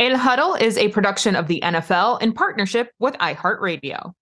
El Huddle is a production of the NFL in partnership with iHeartRadio.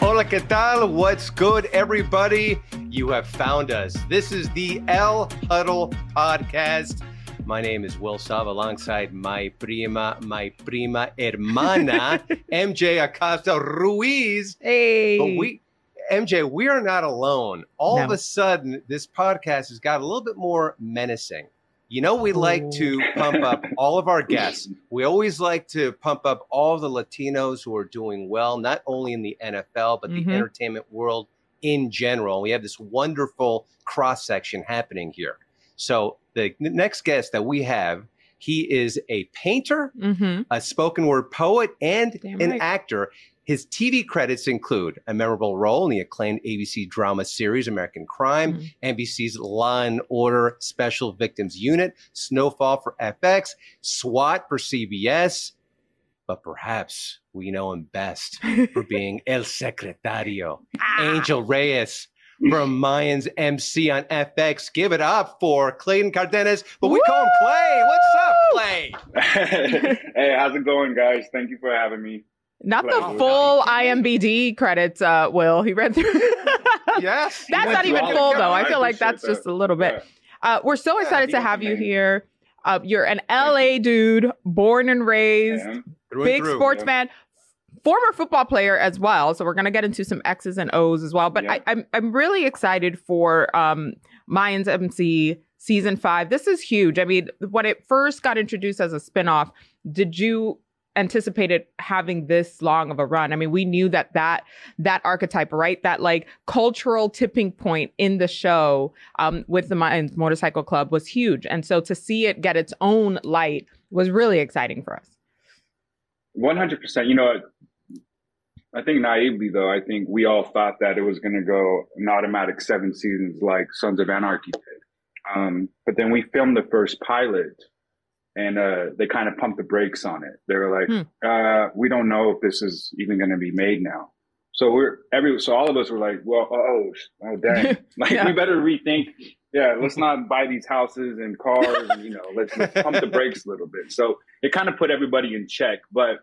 Hola, ¿qué tal? What's good, everybody? You have found us. This is the El Huddle podcast. My name is Will Selva alongside my prima, my prima hermana, MJ Acosta Ruiz. Hey. But we, MJ, we are not alone. All No. of a sudden, this podcast has got a little bit more menacing. You know, we like to pump up all of our guests. We always like to pump up all the Latinos who are doing well, not only in the NFL, but the entertainment world in general. We have this wonderful cross section happening here. So, the next guest that we have, he is a painter, Mm-hmm. a spoken word poet, and Damn an right. actor. His TV credits include a memorable role in the acclaimed ABC drama series American Crime, Mhm. NBC's Law and Order Special Victims Unit, Snowfall for FX, SWAT for CBS, but perhaps we know him best for being El Secretario, Angel Reyes from Mayans MC on FX. Give it up for Clayton Cardenas, but we call him Clay. What's up, Clay? hey, how's it going, guys? Thank you for having me. Not the full IMBD credits, uh, Will. He read through. Yes. That's not even full, though. I I feel like appreciate that's just a little bit. Yeah. Uh, we're so excited he to have you name. here. Uh, you're an LA dude, born and raised, Man. Through and big through. sports yeah. fan, former football player as well. So we're gonna get into some X's and O's as well. But Yeah. I, I'm I'm really excited for um, Mayans MC season five. This is huge. I mean, when it first got introduced as a spinoff, did you anticipate it having this long of a run? I mean, we knew that that that archetype, right? That like cultural tipping point in the show um, with the Motorcycle Club was huge, and so to see it get its own light was really exciting for us. One hundred percent. You know, I think naively though, I think we all thought that it was going to go an automatic seven seasons like Sons of Anarchy did. Um, but then we filmed the first pilot, and uh, they kind of pumped the brakes on it. They were like, Hmm. uh, "We don't know if this is even going to be made now." So we're every so all of us were like, "Well, oh, oh, dang! like Yeah. we better rethink. Yeah, let's not buy these houses and cars, and you know, let's, let's pump the brakes a little bit." So it kind of put everybody in check. But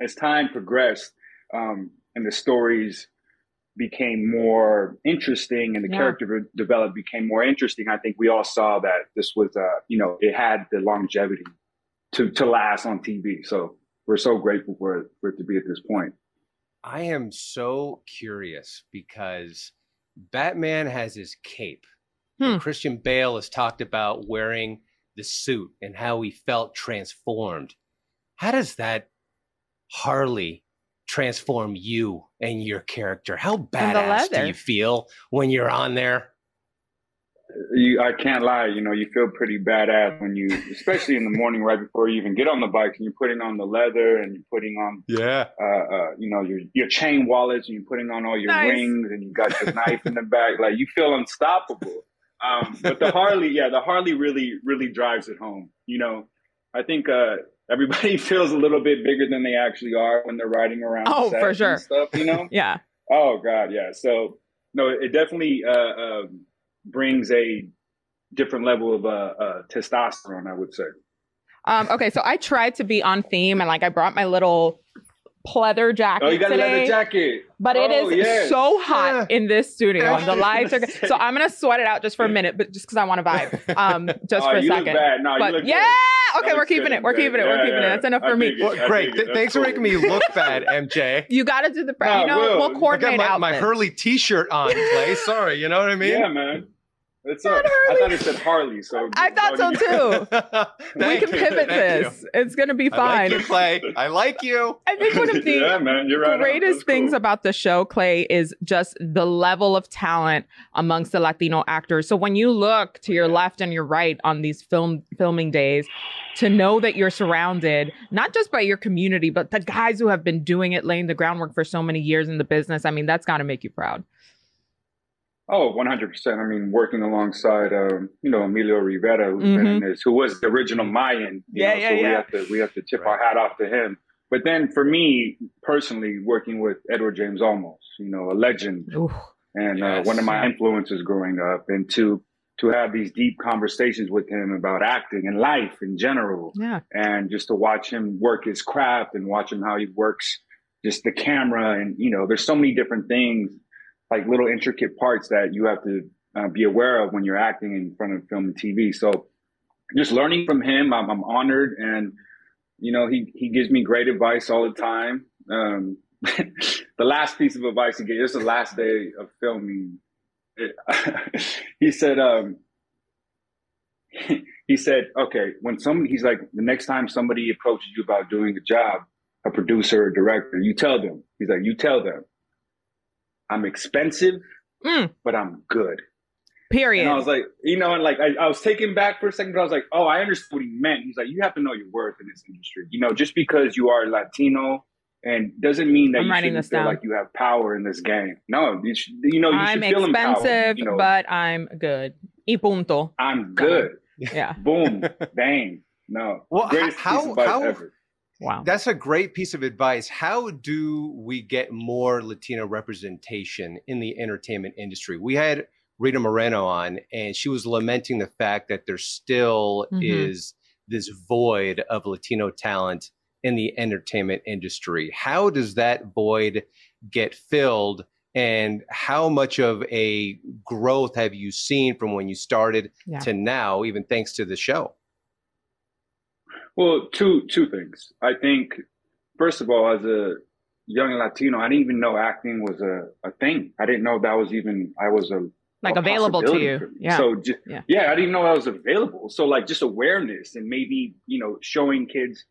as time progressed, um, and the stories became more interesting and the Yeah. character developed became more interesting i think we all saw that this was uh you know it had the longevity to to last on tv so we're so grateful for it for it to be at this point I am so curious because Batman has his cape. Hmm. Christian Bale has talked about wearing the suit and how he felt transformed. How does that Harley transform you and your character? How badass do you feel when you're on there? you i can't lie you know you feel pretty badass when you especially in the morning right before you even get on the bike and you're putting on the leather and you're putting on Yeah. uh, uh, you know, your your chain wallets, and you're putting on all your Nice. rings, and you got your knife in the back. Like you feel unstoppable. Um, but the Harley, yeah, the Harley really, really drives it home. You know, I think uh, everybody feels a little bit bigger than they actually are when they're riding around. Oh, for sure. Stuff, you know. Yeah. oh God, yeah. So no, it definitely uh, um brings a different level of uh, uh, testosterone. I would say. Um, okay, so I tried to be on theme and like I brought my little pleather jacket Oh, you got a today. leather jacket. But it Oh, is yes. so hot in this studio. The lights are good. So I'm gonna sweat it out just for a minute, but just because I want to vibe. Um, just Oh, for a you look second. bad. No, you but look yeah, good. okay, That we're looks keeping good it. We're and keeping it. We're Yeah, keeping it. That's enough I for me. Well, great. Th- That's thanks for making me look bad, MJ. You got to do the. Pre- Nah, you know, Will, we'll I I got my, my. Hurley T-shirt on, Clay. Sorry, you know what I mean? Yeah, man. It's up. I thought it said Harley, so I thought so too. we can pivot thank this. It's gonna be You. I like fine. you, Clay. I like you. I think one of the yeah, man, you're right. greatest things cool. about the show, Clay, is just the level of talent amongst the Latino actors. So when you look to your left and your right on these film filming days, to know that you're surrounded not just by your community, but the guys who have been doing it, laying the groundwork for so many years in the business. I mean, that's got to make you proud. Oh, 100%. I mean, working alongside, um, you know, Emilio Rivera, who's been in this, who was the original Mayan. you Mm-hmm. Yeah, know, yeah, so yeah. we have to we have to tip our hat off to him. But then for me personally, working with Edward James Olmos, you know, a legend Ooh. and uh, one of my influences growing up, and to to have these deep conversations with him about acting and life in general, Yeah. and just to watch him work his craft and watch him how he works just the camera and you know there's so many different things like little intricate parts that you have to uh, be aware of when you're acting in front of film and tv so just learning from him i'm, I'm honored and you know he, he gives me great advice all the time. Um, the last piece of advice he gave this is the last day of filming. He said um, he said, okay, when somebody, he's like, the next time somebody approaches you about doing a job, a producer or director, you tell them, he's like, you tell them, I'm expensive, Mm. but I'm good. Period. And I was like, you know, and like, I, I was taken back for a second, but I was like, oh, I understood what he meant. He's like, you have to know your worth in this industry. You know, just because you are Latino and doesn't mean that I'm you shouldn't this feel down. like you have power in this game. No, you, should, you know, you I'm should feel empowered. expensive, You know, but I'm good. Y punto. I'm good. Yeah. Boom, bang. No, Well, greatest how- piece of advice how- ever. Wow. That's a great piece of advice. How do we get more Latino representation in the entertainment industry? We had Rita Moreno on, and she was lamenting the fact that there still Mhm. is this void of Latino talent in the entertainment industry. How does that void get filled? And how much of a growth have you seen from when you started Yeah. to now, even thanks to the show? Well, two two things. I think first of all, as a young Latino, I didn't even know acting was a, a thing. I didn't know that was even I was a Like a available to you. Yeah. So just, Yeah. yeah. I didn't know that was available. So like just awareness and maybe you know showing kids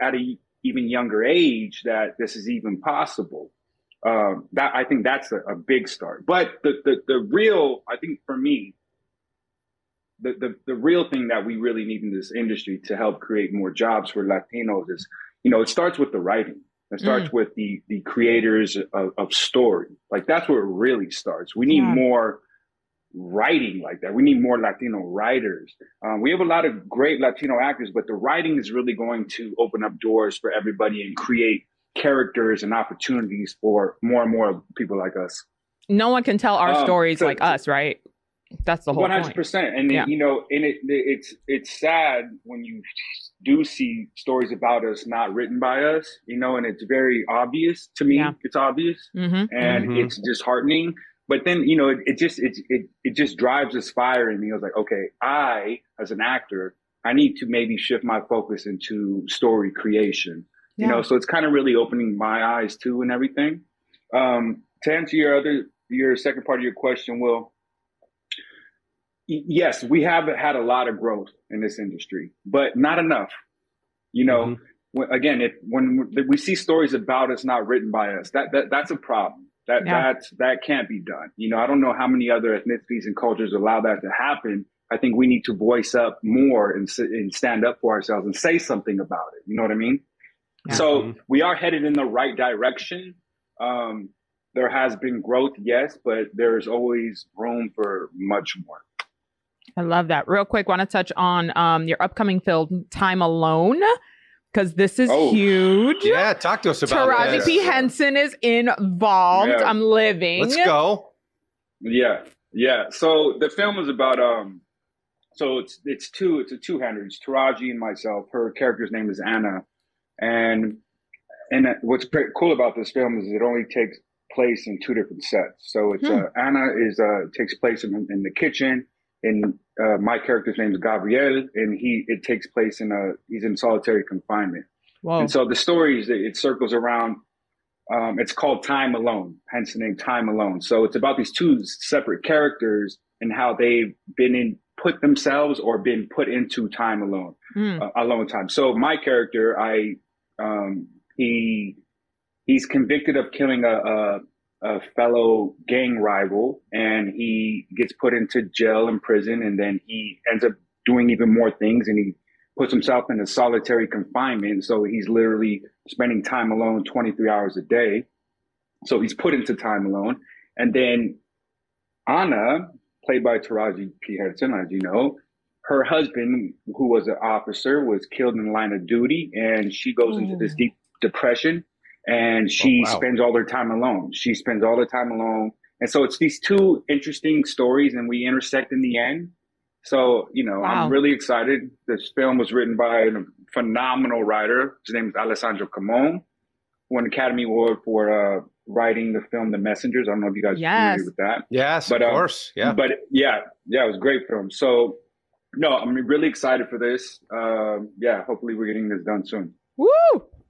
at a even younger age that this is even possible. Um, that I think that's a, a big start. But the, the the real I think for me. The, the, the real thing that we really need in this industry to help create more jobs for Latinos is, you know, it starts with the writing. It starts Mm. with the the creators of, of story. Like that's where it really starts. We need Yeah. more writing like that. We need more Latino writers. Um, we have a lot of great Latino actors, but the writing is really going to open up doors for everybody and create characters and opportunities for more and more people like us. No one can tell our Um, stories so- like us, right? That's the whole One hundred point. percent, and Yeah. you know, and it, it's it's sad when you do see stories about us not written by us, you know, and it's very obvious to me. Yeah. It's obvious, hmm and Mhm. it's disheartening. But then you know, it, it just it, it it just drives this fire in me. I was like, okay, I as an actor, I need to maybe shift my focus into story creation. You know, so it's kind of really opening my eyes too, and everything. Um, to answer your other your second part of your question, Will y- yes, we have had a lot of growth in this industry, but not enough. You know, Mhm. when, again, if when we see stories about us not written by us, that, that that's a problem. That Yeah. that that can't be done. You know, I don't know how many other ethnicities and cultures allow that to happen. I think we need to voice up more and, and stand up for ourselves and say something about it. You know what I mean? Yeah. So Mhm. we are headed in the right direction. Um, there has been growth, yes, but there's always room for much more. I love that. Real quick, want to touch on um, your upcoming film, Time Alone, because this is Oh. huge. Yeah, talk to us about Taraji this. P. Henson is involved. Yeah. I'm living. Let's go. Yeah, yeah. So the film is about um, so it's it's two it's a two hander. It's Taraji and myself. Her character's name is Anna, and and what's pretty cool about this film is it only takes place in two different sets. So it's Hmm. uh, Anna is uh takes place in, in the kitchen, and uh, my character's name is Gabriel, and he it takes place in a he's in solitary confinement. Whoa. And so the story is that it circles around. Um, it's called Time Alone, hence the name Time Alone. So it's about these two separate characters and how they've been in put themselves or been put into time alone, Mm. uh, alone time. So my character, I um, he he's convicted of killing a, a fellow gang rival, and he gets put into jail and prison, and then he ends up doing even more things, and he puts himself in a solitary confinement. So he's literally spending time alone 23 hours a day. So he's put into time alone. And then Anna, played by Taraji P. Henson, as you know, her husband, who was an officer, was killed in the line of duty, and she goes into this oh. deep depression and she Oh, wow. spends all her time alone. She spends all her time alone. And so it's these two interesting stories, and we intersect in the end. So, you know, Wow. I'm really excited. This film was written by a phenomenal writer. His name is Alessandro Camon, won an Academy Award for uh, writing the film The Messengers. I don't know if you guys are Yes. familiar with that. Yes, But, of um, course. Yeah. But yeah, yeah, it was a great film. So, no, I'm really excited for this. Um, yeah, hopefully we're getting this done soon. Woo!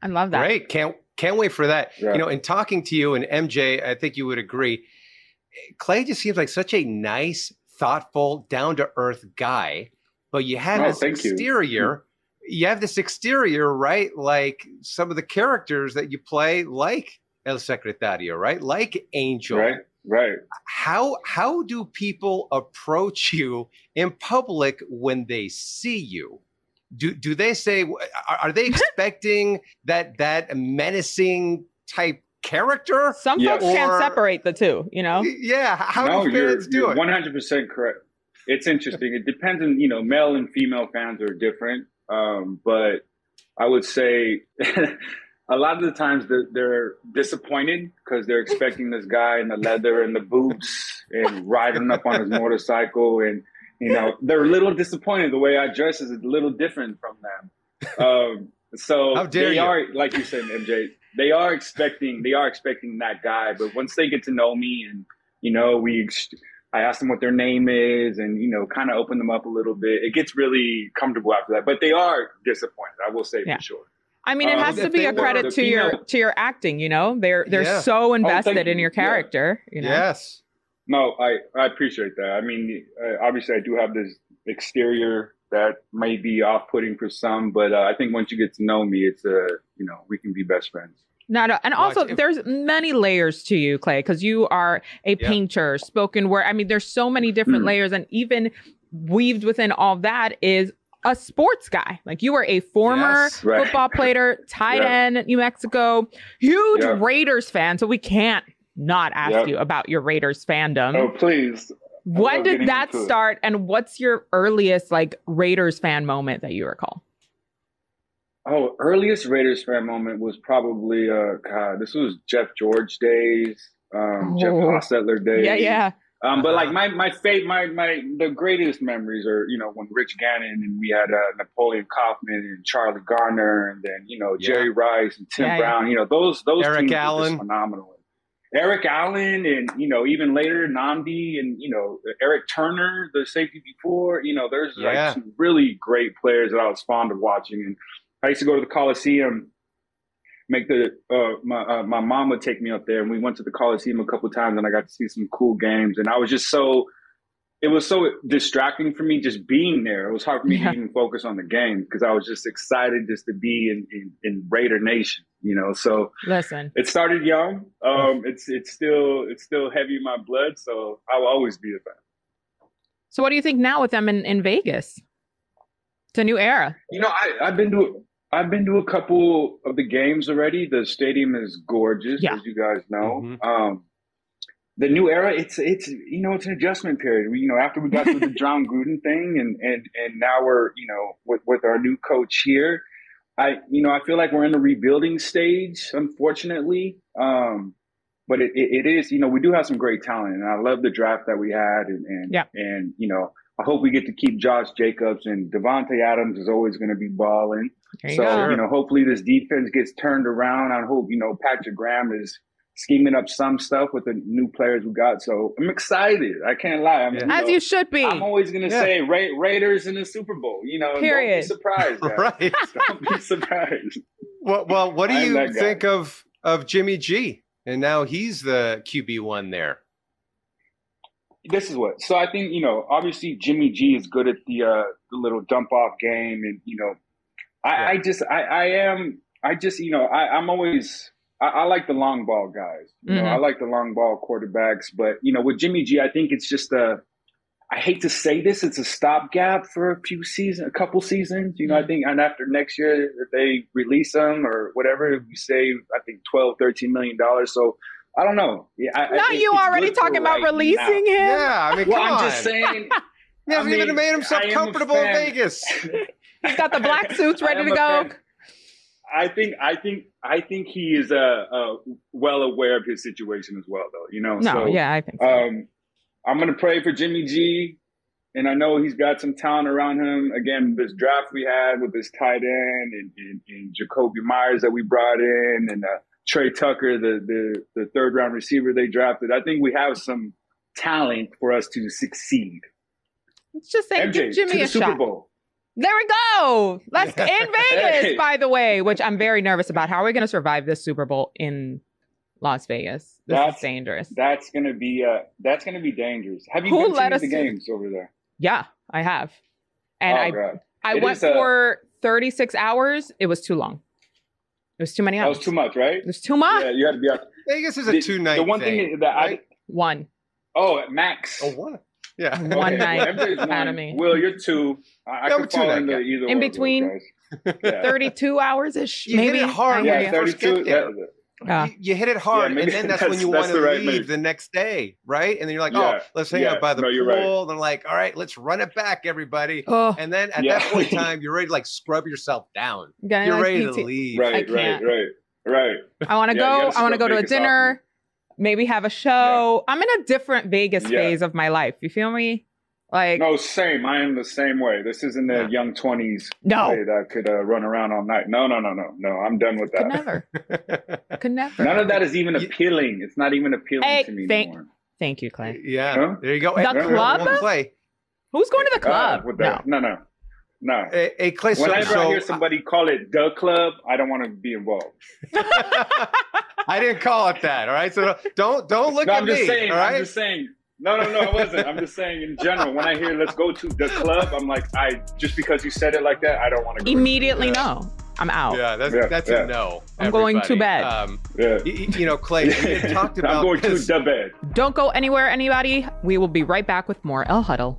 I love that. Great. Can't can't wait for that. Yeah. You know, in talking to you and MJ, I think you would agree. Clay just seems like such a nice, thoughtful, down to earth guy. But you have Oh, this thank you. exterior. You have this exterior, right? Like some of the characters that you play, like El Secretario, right? Like Angel. Right, right. How how do people approach you in public when they see you? Do do they say are, are they expecting that that menacing type character? Some Yeah. folks can't separate the two, you know? Yeah, how no, do fans do it? One hundred percent correct. It's interesting. It depends on you know, male and female fans are different, um, but I would say a lot of the times they're, they're disappointed because they're expecting this guy in the leather and the boots and riding up on his motorcycle, and you know they're a little disappointed. The way I dress is a little different from them. Um, so How dare they you. are, like you said, MJ. They are expecting. They are expecting that guy, but once they get to know me and you know we I ask them what their name is and, you know, kind of open them up a little bit. It gets really comfortable after that, but they are disappointed. I will say Yeah. for sure. I mean, it Um, has if to be a credit the to your to your acting. You know, they're they're Yeah. so invested thank in you. your Yeah. character. You know, Yes. No, I, I appreciate that. I mean, uh, obviously I do have this exterior that may be off putting for some, but uh, I think once you get to know me, it's, a, you know, we can be best friends. No, no. And also, think- there's many layers to you, Clay, because you are a Yeah. painter, spoken word. I mean, there's so many different Mm. layers, and even weaved within all that is a sports guy. Like you were a former Yes. Right. football player, tight Yeah. end New Mexico, huge Yeah. Raiders fan. So we can't not ask Yep. you about your Raiders fandom. Oh, please. when did that into it. start and what's your earliest like Raiders fan moment that you recall? Oh, earliest Raiders fan moment was probably uh God, this was Jeff George days, um, Jeff Oh. Hostetler days. Yeah, yeah. Um, but Uh-huh. like my my fate, my my the greatest memories are you know when Rich Gannon and we had uh, Napoleon Kaufman and Charlie Garner and then you know Jerry Rice and Tim Yeah, yeah. Brown. You know those those Eric teams were Allen. just phenomenal. Eric Allen and you know even later Nnamdi and you know Eric Turner, the safety before. You know there's Yeah. like some really great players that I was fond of watching and I used to go to the Coliseum. Make the uh, my uh, my mom would take me up there, and we went to the Coliseum a couple times, and I got to see some cool games. And I was just so, it was so distracting for me just being there. It was hard for me Yeah. to even focus on the game because I was just excited just to be in, in in Raider Nation, you know. So Listen. it started young. Um, it's it's still it's still heavy in my blood, so I will always be a fan. So what do you think now with them in, in Vegas? It's a new era. You know, I, I've been to I've been to a couple of the games already. The stadium is gorgeous, Yeah. as you guys know. Mhm. Um, the new era, it's it's you know it's an adjustment period. We, you know, after we got through the Jon Gruden thing, and and and now we're you know with with our new coach here. I you know I feel like we're in the rebuilding stage, unfortunately. Um, but it, it, it is you know we do have some great talent, and I love the draft that we had, and and Yeah. and you know I hope we get to keep Josh Jacobs and Davante Adams is always going to be balling. You So go. you know, hopefully this defense gets turned around. I hope you know Patrick Graham is scheming up some stuff with the new players we got. So I'm excited. I can't lie. I'm, Yeah. As know, you should be. I'm always going to Yeah. say Ra- Raiders in the Super Bowl. You know, Period. Don't be surprised. Right. Don't be surprised. Well, well, what do you think of of Jimmy G? And now he's the QB one there. this is what. So I think you know, obviously Jimmy G is good at the uh, the little dump off game, and you know, I, Yeah. I just I, I am I just you know I, I'm always I, I like the long ball guys. You know, Mhm. I like the long ball quarterbacks, but you know, with Jimmy G, I think it's just a. I hate to say this, it's a stopgap for a few seasons, a couple seasons. You know, I think, and after next year, if they release him or whatever, we save, I think 12, 13 million dollars. So I don't know. Yeah, I, I Not think you already talking about right releasing now. him. Yeah, I mean, Well, come I'm on. just saying. He hasn't I even made himself I am a comfortable in. Vegas. He's got the black suits ready to go. fan. I think I think I think he is uh, uh, well aware of his situation as well, though. You know, No, so, yeah, I think so. Um, I'm gonna pray for Jimmy G, and I know he's got some talent around him. Again, this draft we had with this tight end and, and, and Jakobi Meyers that we brought in, and uh, Tre Tucker, the, the the third round receiver they drafted. I think we have some talent for us to succeed. Let's just say MJ give Jimmy a Super shot. Bowl. There we go. Let's in Vegas, Hey. by the way, which I'm very nervous about. How are we going to survive this Super Bowl in Las Vegas? This is That's- dangerous. That's gonna be uh that's gonna be dangerous. Have you Who been to let the us- games over there? yeah, I have, and oh, I God. I It went is, uh, for 36 hours. It was too long. It was too many That hours. was too much, right? It was too much. Yeah, you had to be out. Vegas is a two night. The one thing that I right? One. oh at max. Oh, one. Yeah. One Okay, night well, MJ's out one. of me. Will, you're two. I, I Yeah, could two fall night into guy. either In one of those between guys. Yeah. 32 hours ish. You hit Maybe it hard. When Yeah, you you. first get 32. there. that- Yeah. You, you hit it hard, maybe and then that's, when you want to right leave move. the next day, right? And then you're like, Yeah, oh, let's hang yeah, out by the no, pool. right. And then like, all right, let's run it back, everybody. Oh, And then at Yeah. that point in time, you're ready to like scrub yourself down. getting You're like ready to leave. Right, right, right, right. I want to Yeah, go. I want to go to a Vegas off, dinner. Maybe have a show. I'm in a different Vegas Yeah. phase of my life. You feel me? Like No, same. I am the same way. This isn't the Yeah. young twenties no, way that could uh, run around all night. No, no, no, no, no. I'm done with could that. never, could never. None of that is even appealing. It's not even appealing Hey, to me thank- anymore. Thank you, Clay. yeah, Huh? there you go. The Hey, club? we'll play. Who's going to the Uh, club? with no. No, no, no. Hey, hey, Clay, so, Whenever I so hear somebody call it the club, I don't want to be involved. I didn't call it that. All right, so don't don't look no, at I'm me. just saying. all right, I'm just saying. No, no, no, I wasn't. I'm just saying in general. When I hear "let's go to the club," I'm like, I just because you said it like that, I don't want to go. Immediately, Yeah. no. I'm out. yeah, that's Yeah, that's yeah. a no. I'm going to bed. Um, Yeah. y- y- you know, Clay, we talked about I'm going this. to the bed. Don't go anywhere, anybody. We will be right back with more El Huddle.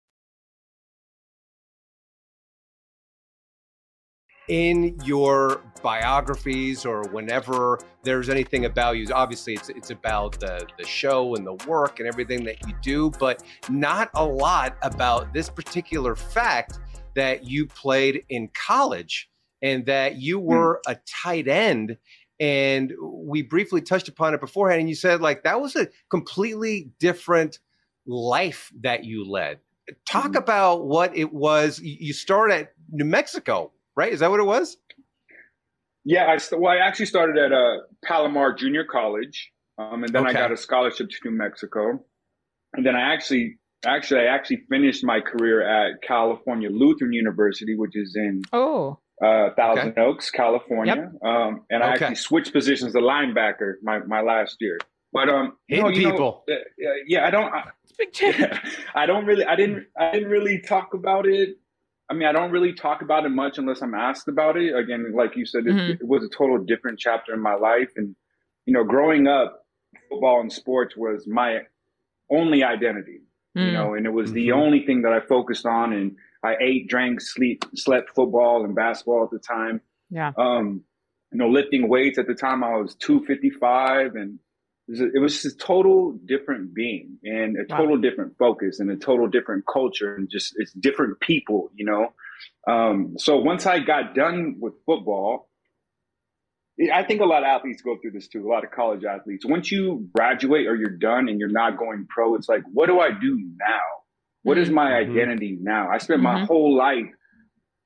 In your biographies or whenever there's anything about you. Obviously it's it's about the the show and the work and everything that you do but not a lot about this particular fact that you played in college and that you hmm. were a tight end. And we briefly touched upon it beforehand and you said like that was a completely different life that you led. Talk mm-hmm. about what it was. You you started at new mexico right is that what it was Yeah, I st- well, I actually started at uh, Palomar Junior College, um, and then I got a scholarship to New Mexico, and then I actually, actually, I actually finished my career at California Lutheran University, which is in Oh, uh, Thousand Oaks, California, Yep. um, and I Okay. actually switched positions to linebacker my, my last year. But um, Hitting no, you know, people. uh, uh, yeah, I don't. I, big change. I don't really, I didn't, I didn't really talk about it. I mean, I don't really talk about it much unless I'm asked about it. Again, like you said, it, Mhm. it was a total different chapter in my life, and you know, growing up, football and sports was my only identity. You Mm. know, and it was the Mhm. only thing that I focused on, and I ate, drank, sleep, slept football and basketball at the time Yeah. um, you know, lifting weights at the time I was 255 and it was, a, just a total different being and a Wow. total different focus and a total different culture and just it's different people, you know. Um, so once I got done with football, I think a lot of athletes go through this too. A lot of college athletes. Once you graduate or you're done and you're not going pro, it's like, what do I do now? What is my Mm-hmm. identity now? I spent my Mhm. whole life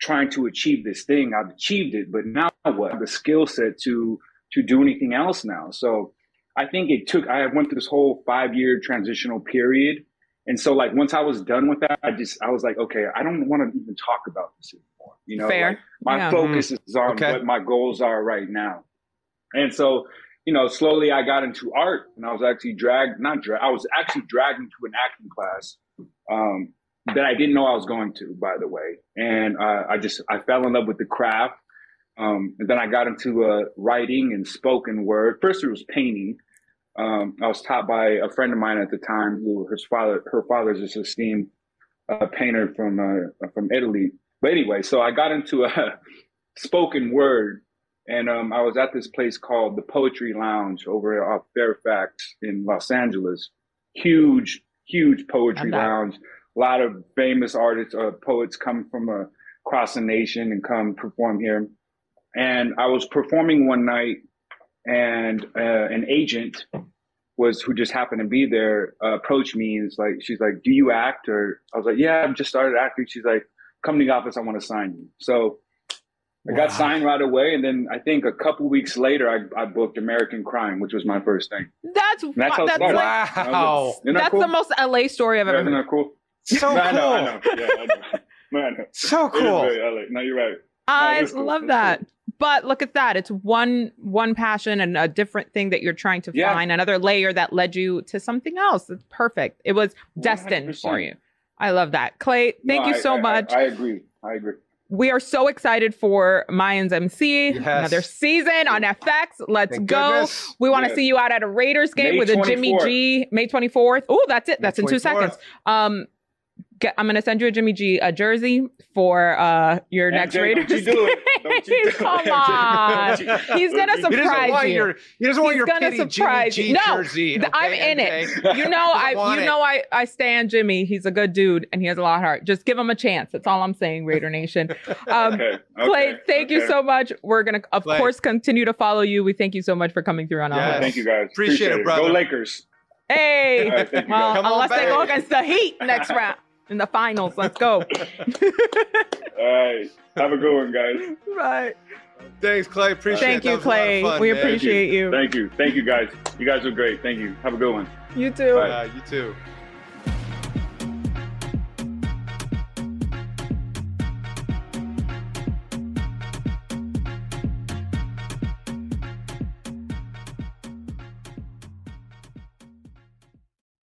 trying to achieve this thing. I've achieved it, but now what? The skill set to to do anything else now. So I think it took. I went through this whole five year transitional period, and so like once I was done with that, I just I was like, okay, I don't want to even talk about this anymore. You know, Fair. like, my Yeah. focus is on Okay. what my goals are right now. And so, you know, slowly I got into art and I was actually dragged, not dragged, I was actually dragged into an acting class um, that I didn't know I was going to, by the way. And uh, I just, I fell in love with the craft. Um, and then I got into uh, writing and spoken word. First, it was painting. Um, I was taught by a friend of mine at the time who his father, her father's this esteemed uh, painter from, uh, from Italy. But anyway, so I got into a spoken word and um, I was at this place called the Poetry Lounge over off Fairfax in Los Angeles. Huge, huge poetry lounge. A lot of famous artists, uh, poets come from uh, across the nation and come perform here. And I was performing one night, and uh, an agent was who just happened to be there uh, approached me and it's like she's like, "Do you act?" Or I was like, "Yeah, I've just started acting." She's like, "Come to the office. I want to sign you." So I got signed right away, and then I think a couple weeks later, I, I booked American Crime, which was my first thing. That's And that's how that's like That was it. Wow. Isn't that that's cool? the most LA story I've Yeah, ever Isn't that cool? So No, I know, I cool. know. Yeah, I know. No, I know. So cool. No, you're right. I it's cool. love It's that. Cool. But look at that. It's one one passion and a different thing that you're trying to Yeah. find, another layer that led you to something else. It's perfect. It was destined for 100%. you. I love that. Clay, thank No, you I- so I- I- much. I, agree. I agree. we are so excited for Mayans MC. Yes. Another season on FX. Let's Thank go. goodness. We want to Yes. see you out at a Raiders game May with a Jimmy G. May 24th. Oh, that's it. May That's in two 24th. seconds. Um, get, I'm going to send you a Jimmy G a jersey for uh your next MJ, Raiders don't you do it. Don't you do. Come MJ, on. He's gonna He doesn't He doesn't surprise want you. your. He doesn't want He's your gonna pity surprise Jimmy you. G No, jersey. th- I'm okay, in it. You know, I you it. know I I stand Jimmy. He's a good dude and he has a lot of heart. Just give him a chance. That's all I'm saying, Raider Nation. Um, Okay. Clay, okay, thank you so much. We're gonna, of Clay. course, continue to follow you. We thank you so much for coming through on all Yes. of Thank you guys. Appreciate it, brother. Go Lakers. Hey, All right, thank you, well, guys. Come on unless they back. go against the Heat next round in the finals, let's go. All right. Have a good one, guys. right. Thanks, Clay. Appreciate Thank it. you, That was a lot of Clay. fun, we man. appreciate you. Thank you. Thank you, guys. You guys are great. Thank you. Have a good one. You too. Bye. Uh, you too.